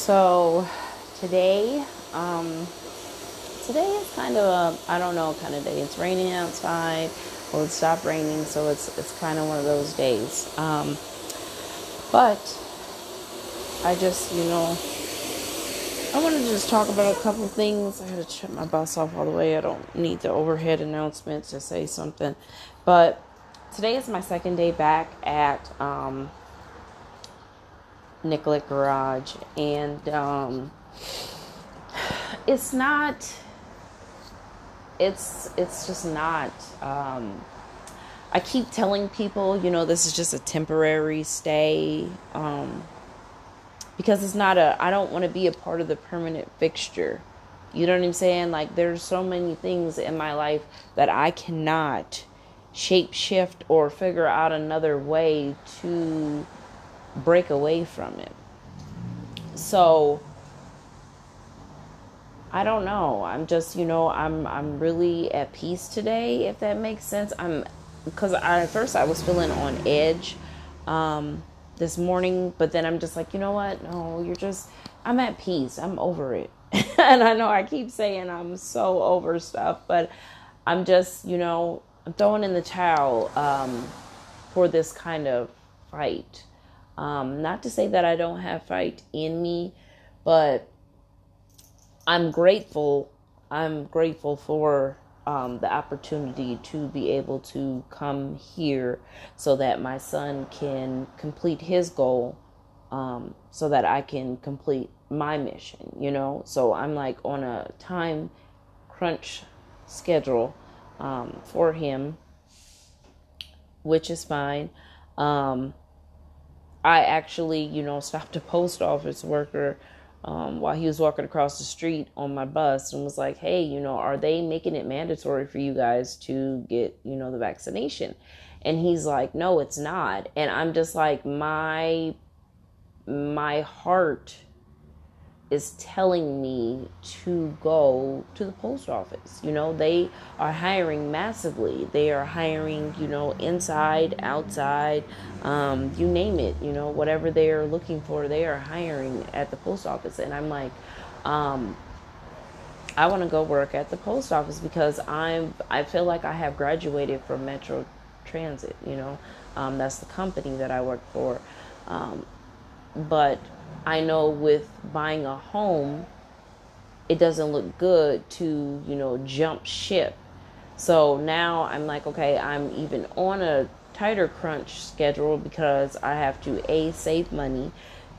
So today, um, today is kind of a I don't know kind of day. It's raining outside. Well, it stopped raining, so it's it's kind of one of those days. Um, but I just you know I wanted to just talk about a couple things. I had to shut my bus off all the way. I don't need the overhead announcement to say something, but today is my second day back at um, Nicollet Garage, and um, it's not. It's it's just not. Um, I keep telling people, you know, this is just a temporary stay, um, because it's not a. I don't want to be a part of the permanent fixture. You know what I'm saying? Like there's so many things in my life that I cannot shape shift or figure out another way to break away from it. So I don't know. I'm just, you know, I'm I'm really at peace today if that makes sense. I'm because I, at first I was feeling on edge um this morning, but then I'm just like, you know what? No, you're just I'm at peace. I'm over it. and I know I keep saying I'm so over stuff, but I'm just, you know, I'm throwing in the towel um, for this kind of fight. Um, not to say that I don't have fight in me, but I'm grateful. I'm grateful for um, the opportunity to be able to come here so that my son can complete his goal, um, so that I can complete my mission, you know? So I'm like on a time crunch schedule um, for him, which is fine. Um, I actually, you know, stopped a post office worker um, while he was walking across the street on my bus and was like, hey, you know, are they making it mandatory for you guys to get, you know, the vaccination? And he's like, no, it's not. And I'm just like, my my heart is telling me to go to the post office. You know, they are hiring massively. They are hiring, you know, inside, outside, um, you name it, you know, whatever they are looking for, they are hiring at the post office. And I'm like, um, I want to go work at the post office because I'm, I feel like I have graduated from Metro Transit, you know, um, that's the company that I work for. Um, but I know with buying a home, it doesn't look good to, you know, jump ship. So now I'm like, okay, I'm even on a tighter crunch schedule because I have to A, save money,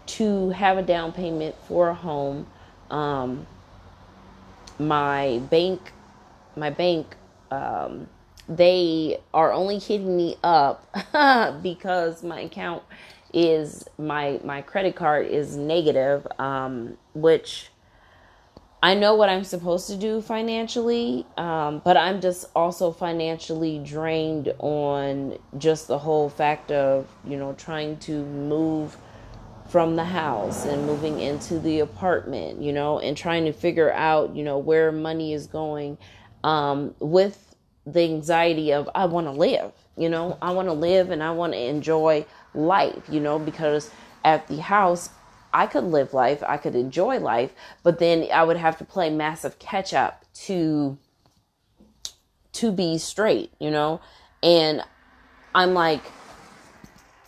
to have a down payment for a home. Um, my bank, my bank, um, they are only hitting me up because my account is my my credit card is negative um, which I know what I'm supposed to do financially, um, but I'm just also financially drained on just the whole fact of, you know, trying to move from the house and moving into the apartment, you know, and trying to figure out, you know, where money is going um, with the anxiety of, I want to live, you know, I want to live and I want to enjoy life, you know, because at the house, I could live life, I could enjoy life, but then I would have to play massive catch up to to be straight, you know? And I'm like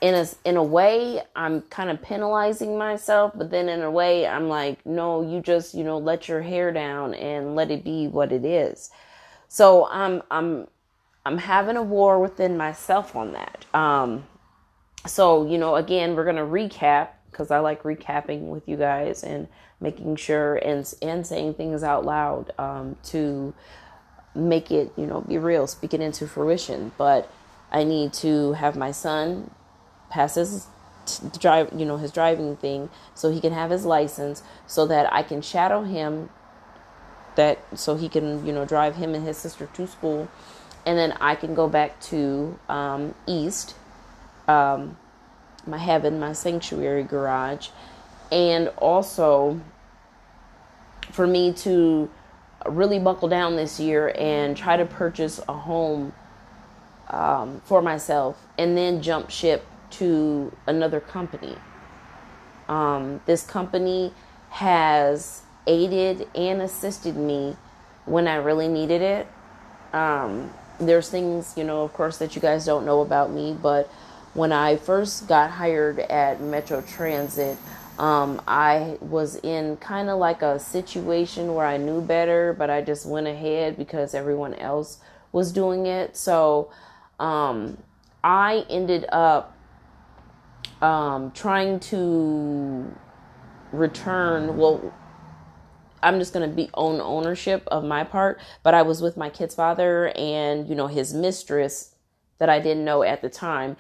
in a in a way I'm kind of penalizing myself, but then in a way I'm like, no, you just, you know, let your hair down and let it be what it is. So I'm I'm I'm having a war within myself on that. Um so you know again we're going to recap because i like recapping with you guys and making sure and and saying things out loud um, to make it you know be real speak it into fruition but i need to have my son pass his drive you know his driving thing so he can have his license so that i can shadow him that so he can you know drive him and his sister to school and then i can go back to um, east um, my heaven, my sanctuary garage, and also for me to really buckle down this year and try to purchase a home um, for myself and then jump ship to another company. Um, this company has aided and assisted me when I really needed it. Um, there's things, you know, of course, that you guys don't know about me, but when I first got hired at Metro Transit, um, I was in kind of like a situation where I knew better, but I just went ahead because everyone else was doing it. So um, I ended up um, trying to return. Well, I'm just to be own ownership of my part, but I was with my kid's father and, you know, his mistress that I didn't know at the time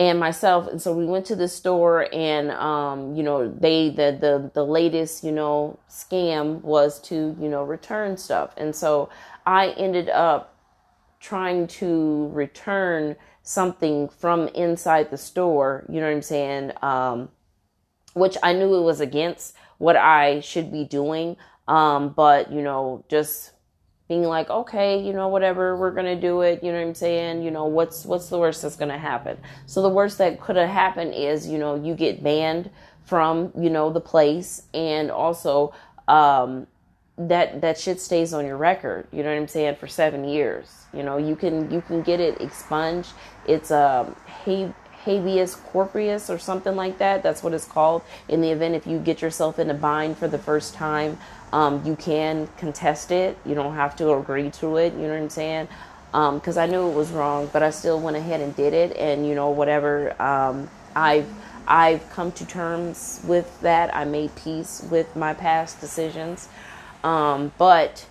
and myself and so we went to the store and um you know they the the the latest you know scam was to you know return stuff. And so i ended up trying to return something from inside the store you know what i'm saying? Um which i knew it was against what i should be doing um but you know just being like, okay, you know, whatever, we're gonna do it. You know what I'm saying? You know, what's what's the worst that's gonna happen? So the worst that could have happened is, you know, you get banned from, you know, the place, and also um, that that shit stays on your record. You know what I'm saying? For seven years. You know, you can you can get it expunged. It's a um, habeas corpus or something like that. That's what it's called. In the event if you get yourself in a bind for the first time. Um, you can contest it. You don't have to agree to it. You know what I'm saying? Because um, I knew it was wrong, but I still went ahead and did it. And you know, whatever. Um, I've I've come to terms with that. I made peace with my past decisions. Um, but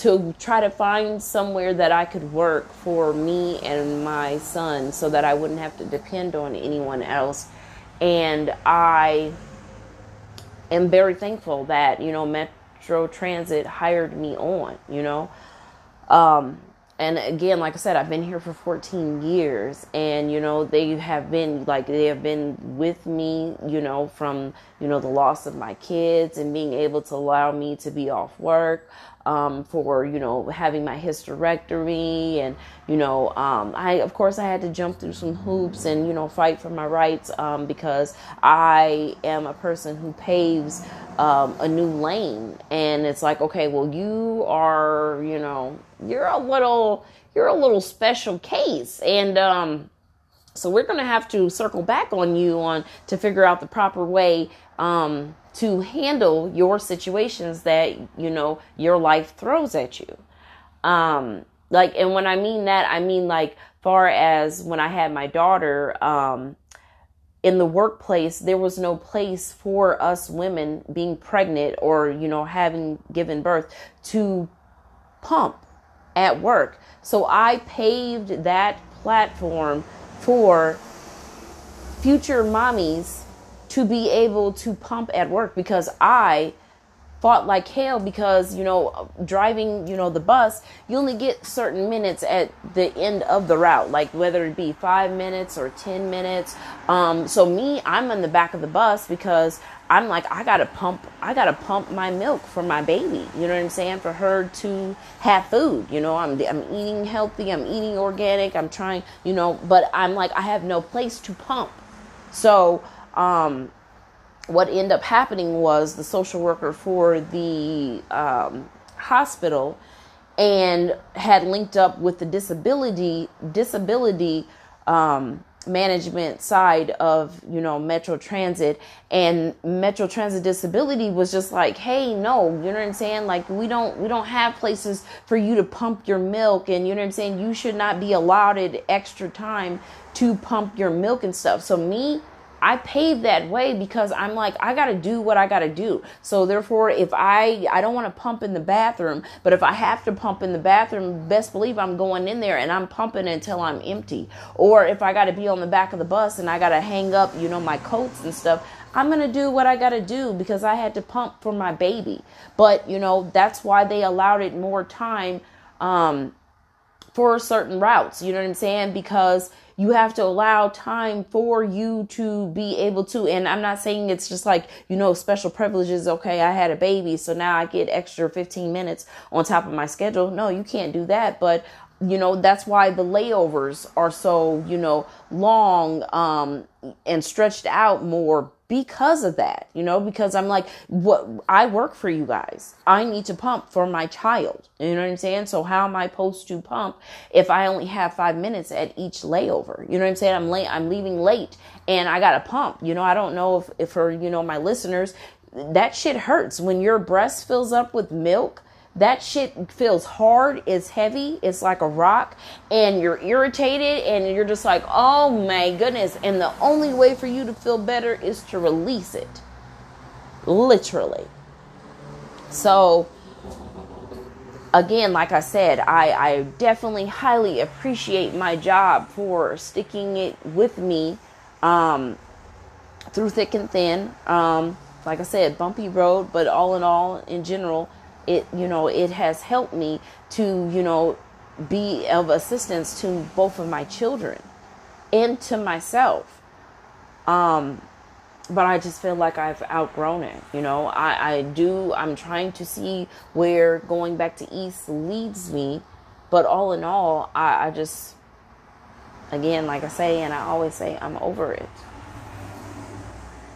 to try to find somewhere that I could work for me and my son so that I wouldn't have to depend on anyone else. And I am very thankful that you know Metro Transit hired me on. You know, um, and again, like I said, I've been here for 14 years, and you know they have been like they have been with me. You know, from you know the loss of my kids and being able to allow me to be off work um, for you know having my hysterectomy and you know um, I of course I had to jump through some hoops and you know fight for my rights um, because I am a person who paves um, a new lane. And it's like okay well you are you know you're a little you're a little special case. And um, so we're to have to circle back on you on to figure out the proper way um, to handle your situations that you know your life throws at you. Um like and when i mean that i mean like far as when i had my daughter um in the workplace there was no place for us women being pregnant or you know having given birth to pump at work. So i paved that platform for future mommies to be able to pump at work because I fought like hell because you know driving you know the bus you only get certain minutes at the end of the route like whether it be five minutes or ten minutes. Um, so me i'm in the back of the bus because i'm like i gotta pump i gotta pump my milk for my baby. You know what i'm saying? For her to have food you know? I'm i'm eating healthy i'm eating organic i'm trying you know? But i'm like i have no place to pump. So um, what ended up happening was the social worker for the um, hospital and had linked up with the disability disability um, management side of you know metro transit. And metro transit disability was just like hey no you know what i'm saying? Like we don't we don't have places for you to pump your milk. And you know what i'm saying? You should not be allotted extra time to pump your milk and stuff. So me I paved that way because I'm like, I got to do what I got to do. So therefore, if I, I don't want to pump in the bathroom, but if I have to pump in the bathroom, best believe I'm going in there and I'm pumping until I'm empty. Or if I got to be on the back of the bus and I got to hang up, you know, my coats and stuff, I'm going to do what I got to do because I had to pump for my baby. But, you know, that's why they allowed it more time, um, for certain routes. You know what I'm saying? Because you have to allow time for you to be able to and i'm not saying it's just like you know special privileges okay i had a baby so now i get extra 15 minutes on top of my schedule no you can't do that but you know that's why the layovers are so you know long um and stretched out more because of that you know because i'm like what i work for you guys. I need to pump for my child. You know what i'm saying? So how am i supposed to pump if i only have five minutes at each layover? You know what i'm saying? I'm late i'm leaving late and i gotta pump. You know i don't know if, if for you know my listeners that shit hurts. When your breast fills up with milk that shit feels hard, it's heavy, it's like a rock, and you're irritated and you're just like, oh my goodness. And the only way for you to feel better is to release it. Literally. So, again, like I said, I, I definitely highly appreciate my job for sticking it with me um, through thick and thin. Um, like I said, bumpy road, but all in all, in general, it you know it has helped me to you know be of assistance to both of my children and to myself um but I just feel like I've outgrown it. You know, I, I do, I'm trying to see where going back to East leads me. But all in all, I, I just, again, like I say, and I always say, I'm over it.